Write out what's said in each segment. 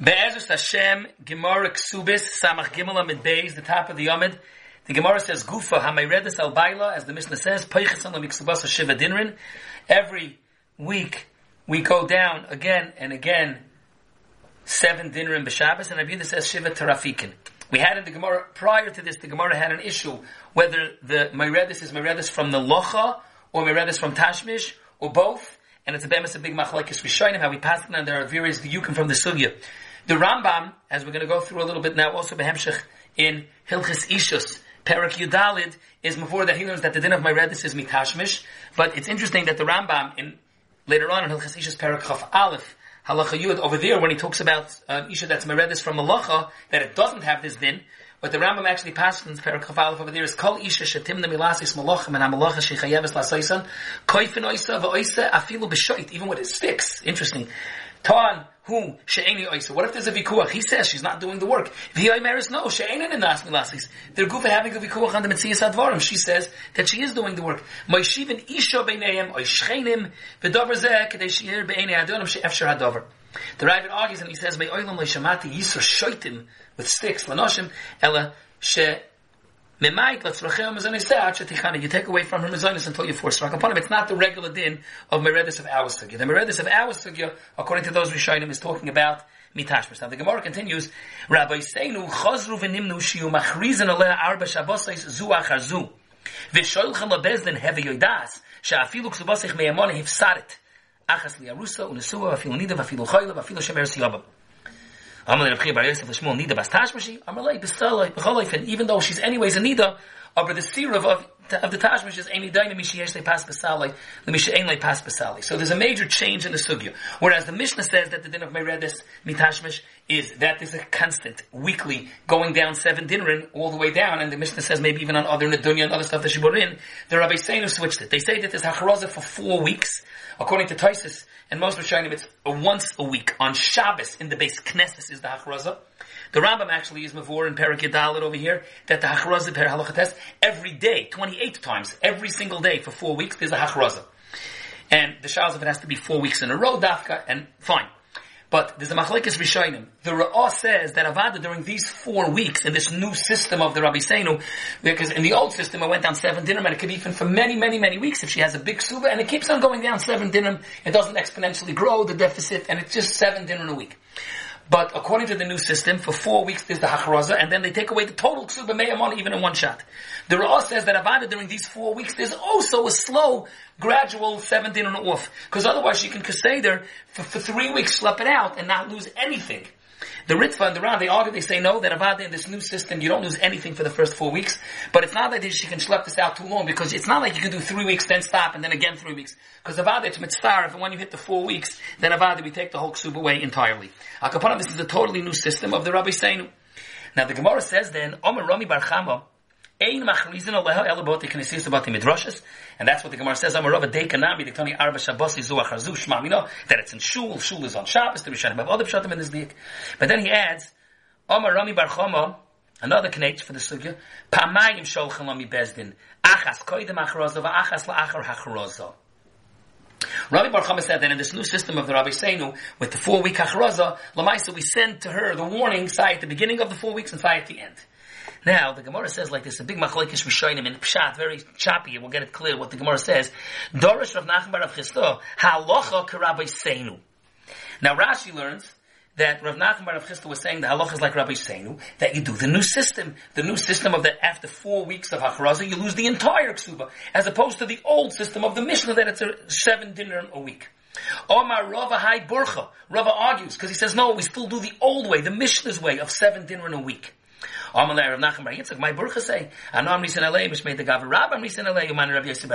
Be'ezus Hashem, Gemara Ksubis, Samach Gimel Amid Beis, the top of the Yomid. The Gemara says, Gufa HaMayredis Al Baila, as the Mishnah says, Peiches Alam Iksubas Shiva Dinrin. Every week, we go down again and again, seven Dinrin B'Shabbos, and Abiyudah says Shiva Tarafikin. We had in the Gemara, prior to this, the Gemara had an issue, whether the Mayredis is Mayredis from the Locha, or Mayredis from Tashmish, or both, and it's a bemis a big machlekes rishonim how we pass it, and there are various viyukim from the sugya. The Rambam, as we're going to go through a little bit now, also behemshech in Hilchis Ishus, Perak Yudalid, is before that he learns that the din of Mayredis is mitashmish, but it's interesting that the Rambam, in later on in Hilchis Ishus Perak Chaf Aleph, Halacha Yud, over there when he talks about uh, Isha that's Meredis from Malacha, that it doesn't have this din, but the Rambam actually passes in Perak Aleph over there is Kol Isha Shetim Milasis Malachim and Hamalacha Shechayeves Lasaisan, Koifin Oisa V'Oisa Afilu B'Shoit, even with it sticks. Interesting. Tan, who, she'eni oisa. What if there's a vikuach? He says she's not doing the work. V'yoimeris, no, she'enin in nas milasis. They're gufa having a vikuach on the Metzias Advarim. She says that she is doing the work. Isha beineim, oishchenim, v'dover zeh, she'ir adonim she'efsher hadover. The Ravid argues and he says, le'shamati yisra shoitim, with sticks, lanoshim, she You take away from her mezonis until you force rak upon him. It's not the regular din of meredis of our sugya. The meredis of our sugya, according to those Rishonim, is talking about mitashmas. Now the Gemara continues, Rabbi Seinu chazru v'nimnu shiu machrizin aleh arba shabbosais zu achar zu. V'shoilchem lebezdin hevi yoidas, she'afilu ksubosich meyamon hifsaret. Achas liarusa, unesua, v'afilu nida, v'afilu choyla, v'afilu shemer siyabam. Amalei Rav Bar Yosef Lishmol Nida Bas Tashmashi. Amalei B'Salei B'Cholei. And even though she's anyways a Nida, but the sirav of of the Tashmish is Amy Daina Mishiyesh Le Pas B'Salei. So there's a major change in the sugya. Whereas the Mishnah says that the din of Meredis Mitashmish is that is a constant, weekly, going down seven dinrin all the way down, and the Mishnah says maybe even on other Nadunya and other stuff that she brought in, the Rabbi Seinu switched it. They say that there's Hacharaza for four weeks, according to Taisus, and most of Rishonim, it's once a week on Shabbos in the base Knesset is the Hachraza. The Rambam actually is Mavor in Perak Yadalit over here that the Hachraza per Halachates every day, 28 times, every single day for four weeks, there's a Hachraza. And the Shals of it has to be four weeks in a row, Dafka, and fine. But there's a machlekes rishonim. The Ra'ah says that Avada during these four weeks in this new system of the Rabbi Seinu, because in the old system it went down seven dinner and it could even for many, many, many weeks if she has a big suba and it keeps on going down seven dinner, it doesn't exponentially grow the deficit and it's just seven in a week. But according to the new system, for four weeks there's the hachraza, and then they take away the total ksuba meyamon even in one shot. The Ra'ah says that Avada during these four weeks there's also a slow, gradual seven din and off. Because otherwise she can kaseder for, for three weeks, slap it out, and not lose anything. The Ritva and the Ran, they argue, they say no, that Avada in this new system, you don't lose anything for the first four weeks. But it's not like she can schlep this out too long, because it's not like you can do three weeks, then stop, and then again three weeks. Because Avada, it's mitzvah, if when you hit the four weeks, then Avada, we take the whole ksub away entirely. Akapanah, this is a totally new system of the Rabbi saying. Now the Gemara says then, Omer Rami Bar Chama, Ein machrizin aleha elabot knesses about the midrashes, and that's what the Gemara says. Amar Rava Dekanami Tony Arba Shabbos Izu Achazu Shma. We know that it's in Shul. Shul is on Shabbos. The Rishonim have other pshatim in this dik, but then he adds Amar Rami Bar Chama, another connect for the sugya. Pamayim sholchem lami bezdin achas koidem achroza va'achas la'achar hachroza. Rami Bar Chama said that in this new system of the Rabbi Seinu, with the four week achroza, Lamaisa, we send to her the warning, say at the beginning of the four weeks and say at the end. Now, the Gemara says like this, a big machlekes rishonim in Pshat, very choppy, we'll get it clear what the Gemara says. Dorish Rav Nachman Bar Seinu. Now, Rashi learns that Rav Nachman Bar Chisda was saying the halacha is like Rabbi Seinu, that you do the new system, the new system of that after four weeks of Hachraza, you lose the entire ksuba, as opposed to the old system of the Mishnah that it's a seven dinner a week. Omar Rava Hai Burcha. Rava argues, because he says, no, we still do the old way, the Mishnah's way of seven dinner in a week. Amalei Rav Nachman Bar Yitzchak, my burcha say, Anam Risan Alei, Mishmei the Gav Rabban Risan Alei, Uman Rav Yosef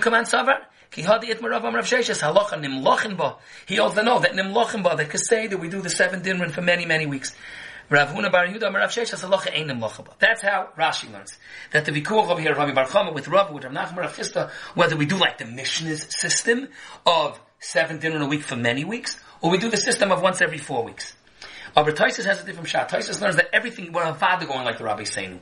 Kaman Savar, Ki Hadi Et Marav Am Rav Sheshes, Halacha Ba. He also know that Nimlochen Ba, that we do the seven dinrin for many, many weeks. Rav Huna Bar Yehuda Halacha Ein. That's how Rashi learns. That the Vikuach over here, Rabbi Bar Chama, with Rav, with Rav Nachman Rav Chisda, whether we do like the Mishnah's system of seven dinner a week for many weeks, or we do the system of once every four weeks. Aber Taisus has a different shot. Taisus learns that everything, we're a father going like the Rabbi Seinu.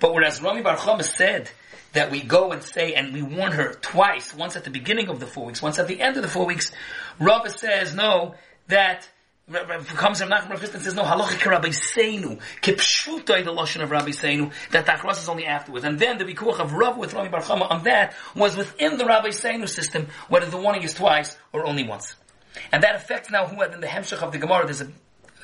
But whereas Rami Bar Chama said that we go and say, and we warn her twice, once at the beginning of the four weeks, once at the end of the four weeks, Rabbi says, no, that comes from Nachman Rav and says, no, halacha Rabbi Seinu, kipshutai the lashon of Rabbi Seinu, that the is only afterwards. And then the vikuach of Rav with Rami Bar Chama on that was within the Rabbi Seinu system, whether the warning is twice or only once. And that affects now who had in the Hemshech of the Gemara, there's a,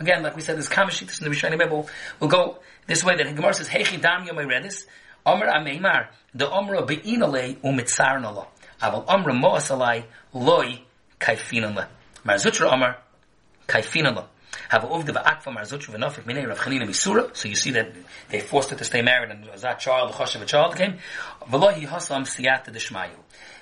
again, like we said, this there's Kamashit in the Rishonim Rebbe, will go this way, that the Gemara says, Hechi dam yom redis, Omer ameimar, the Omra be'inale umitzarnala. Aval Omra mo'asalai, loi kaifinala. Mar Zutra Omar, kaifinala. Have uvda va'akva Mar Zutra v'nofik minei Rav Chanina misura. So you see that they forced her to stay married and as that child, the chosh of a child came. V'lohi hasam siyata deshmayu.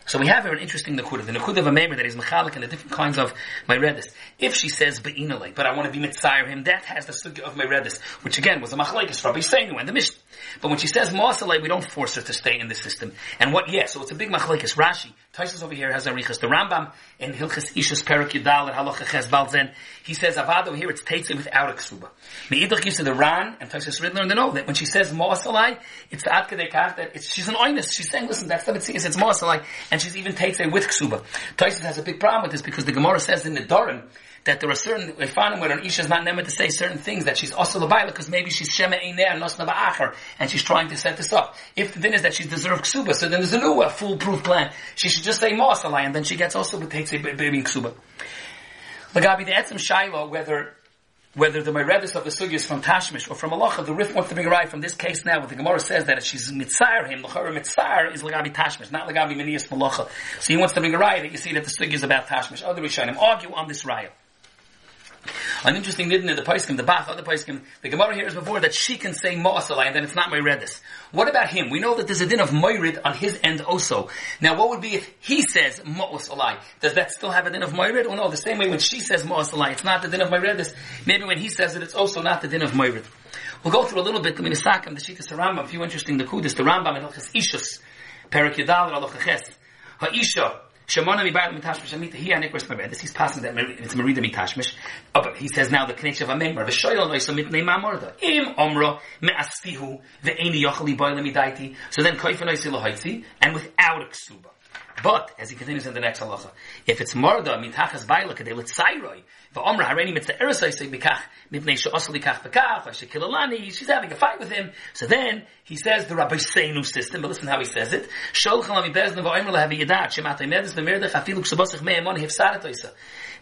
So we have here an interesting nakuda. The nakuda of a member that is mechalik and the different kinds of myredis. If she says be'inalei, but I want to be mitzayir him, that has the sugya of myredis, which again was a machlekes Rabbi Seinu and the Mishnah. But when she says masalei, we don't force her to stay in the system. And what? Yeah, so it's a big machlekes. Rashi, Taisus over here has a riches. The Rambam in Hilchas Ishus Perak Yudal at Halacha Ches Balzen, he says avado here it's teitze without a ksuba. Meidach gives to the Ran and Taisus Ridler and the know that when she says masalei, it's the Ad that she's an oinus. She's saying, listen, that's the mitzvah. It's masalei and she's even takes it with ksuba. Taisus has a big problem with this because the Gemara says in the Doran that there are certain find where an isha is not never to say certain things that she's also the because maybe she's shema einer nosna ba'acher and she's trying to set this up. If the thing is that she's deserved ksuba, so then there's a new a foolproof plan. She should just say masalai and then she gets also takes a baby ksuba. Lagabi the etzim shaila whether whether the Meredis of the Sugi is from Tashmish or from Allah, the Rif wants to bring a from this case now, but the Gemara says that if she's Mitzayr him, L'chara Mitzayr is Lagabi Tashmish, not Lagabi Menias Malacha. So he wants to bring a right that you see that the Sugi is about Tashmish. Other Rishonim argue on this raya. An interesting nidin in the Paiskim, the Bach, other Paiskim, the Gemara here is before that she can say Ma'asalai and then it's not Meredis. What about him? We know that there's a din of Moirid on his end also. Now what would be if he says Ma'asalai? Does that still have a din of Moirid? Or no, the same way when she says Ma'asalai, it's not the din of Meredis. Maybe when he says it, it's also not the din of Moirid. We'll go through a little bit the Minisakam, the Shita Rambam, a few interesting the Kudis, the Rambam and Ishus, Perak Yadal, Ha'isha, Shemona mi bayal mitashmish amita hi anikros meredis. He's passing that it's merida mitashmish. Oh, but he says now the connection of a member. V'shoyel noisa mitnei mamorda. Im omra me'astihu ve'eni yochali boyle midaiti. So then koifa noisi lohaitzi and without a ksuba. But, as he continues in the next halacha, if it's morda mitachas baila kadei litzairoi, v'omra hareni mitzah say bikach mipnei she'osli kach bekach, shekilalani, she's having a fight with him. So then, he says the Rabbi Seinu system, but listen how he says it. Shol chalami bezna v'omra yadat, shematay medis v'merdech afilu ksubosich me'emon hifsaret oisa.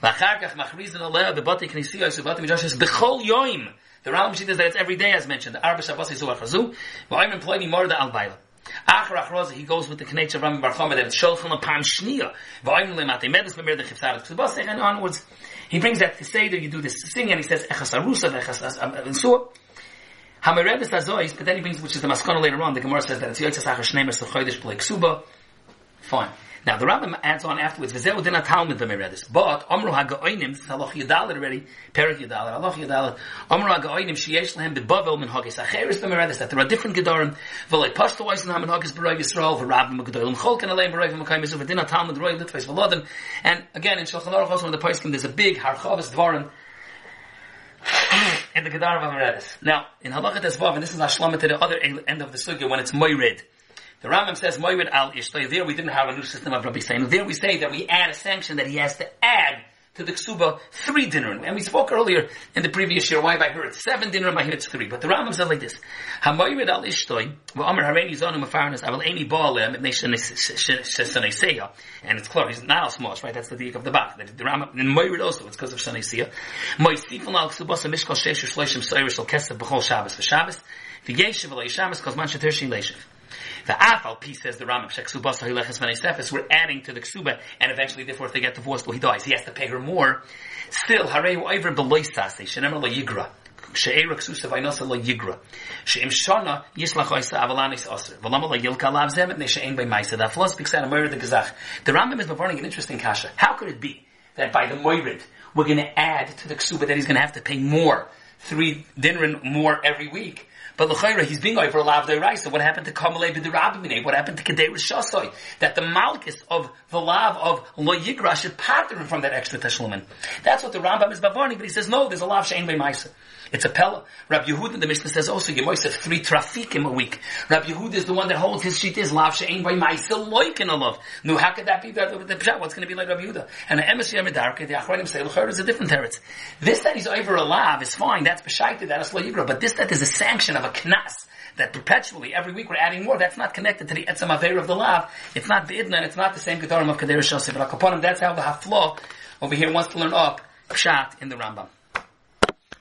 V'achar kach machrizin aleh bebati knisiyah subati midrashis b'chol yoim. The Rambam says that it's every day as mentioned. The Arba Shabbos Yisuach Hazu. V'oim employ me morda al baila. Achar achroz, he goes with the Knetch of Rami Bar Chama that it's shulchan upon shniya. V'ayim lemate medus b'mir the chifsaret ksubasech and onwards. He brings that to say that you do this sing and he says echas arusa v'echas um, um, ansur. Hamaredes azois, but then he brings, which is the maskana later on, the Gemara says that it's yoitzas achar shnemer sel chodesh b'lei ksuba. Fine. Now the Rambam adds on afterwards, "V'zeu din atalmid b'meredis." But Amru ha'ga'oinim, Haloch already, Perik Yadalit, Haloch Yadalit, Amru ha'ga'oinim sheyesh lehem b'bavel min hagis acheres b'meredis. That there are different gedarim. V'lei pashto oisin ha'min hagis b'roiv Yisrael, v'rabim ha'gedolim cholken aleim b'roiv ha'makayim yisrael, v'din atalmid roiv litves v'lodim. And again, in Shulchan Aruch also in the Paiskim, there's a big harchavis dvarim in the gedarim of Meredis. Now, in Halachat Esvav, and this is Hashlama to the other end of the sugya, when it's Moirid. The Rambam says Moirid al Ishtay. There we didn't have a new system of Rabbi Seinu. There we say that we add a sanction that he has to add to the ksuba three dinner. And we spoke earlier in the previous year why I heard seven dinner, I it's three. But the Rambam says like this: Hamoyred al ishtoi v'amer hareini zonu mefarnas aval eni baalem shesaneseya. And it's clear he's not al smos, right? That's the dik of the back. The Rambam in Moyred also it's because of shaneseya. Moisifon al ksubas mishkal sheshu shloishim soirish al kesef b'chol Shabbos v'Shabbos v'yeshiv al Shabbos kos man sheter shin leishiv. The afal piece says the Rambam shek subasa hileches v'neisefes. We're adding to the ksuba, and eventually, therefore, if they get divorced, well, he dies. He has to pay her more. Still, harei oiver beloisase shenemer lo yigra. she'era ksusa vaynosa lo yigra. She'im shana yishlach oisa avalanis aser. V'lama lo yilka lav zem et ne'she'en by maisa. That floss speaks out of the Gazach. The Rambam is reporting an interesting kasha. How could it be that by the moirid, we're going to add to the ksuba that he's going to have to pay more, three dinrin more every week, But l'chayra, he's being over a lav. So what happened to kamalei b'dirabimine? What happened to kedei rishasoi? That the malchus of the lav of lo yigra should pattern him from that extra tashlumin. That's what the Rambam is bavarni, but he says no, there's a lav she'en b'maisa. It's a pella. Rabbi Yehuda, the Mishnah says also, you have three trafikim a week. Rabbi Yehuda is the one that holds his sheet is lav she'en b'maisa loikin a love. No, how could that be? The, the, what's going to be like Rabbi Yehuda? And the emes yamidarke, the achronim say, l'chayra is a different teretz. This that he's over a lav is fine. That's b'shaited, that is lo yigra. But this that is a sanction of a knas that perpetually, every week we're adding more, that's not connected to the etzam aver of the lav. It's not the idna, it's not the same Kedarim of Kadesh Shosef. But that's how the haflo over here wants to learn up pshat in the Rambam.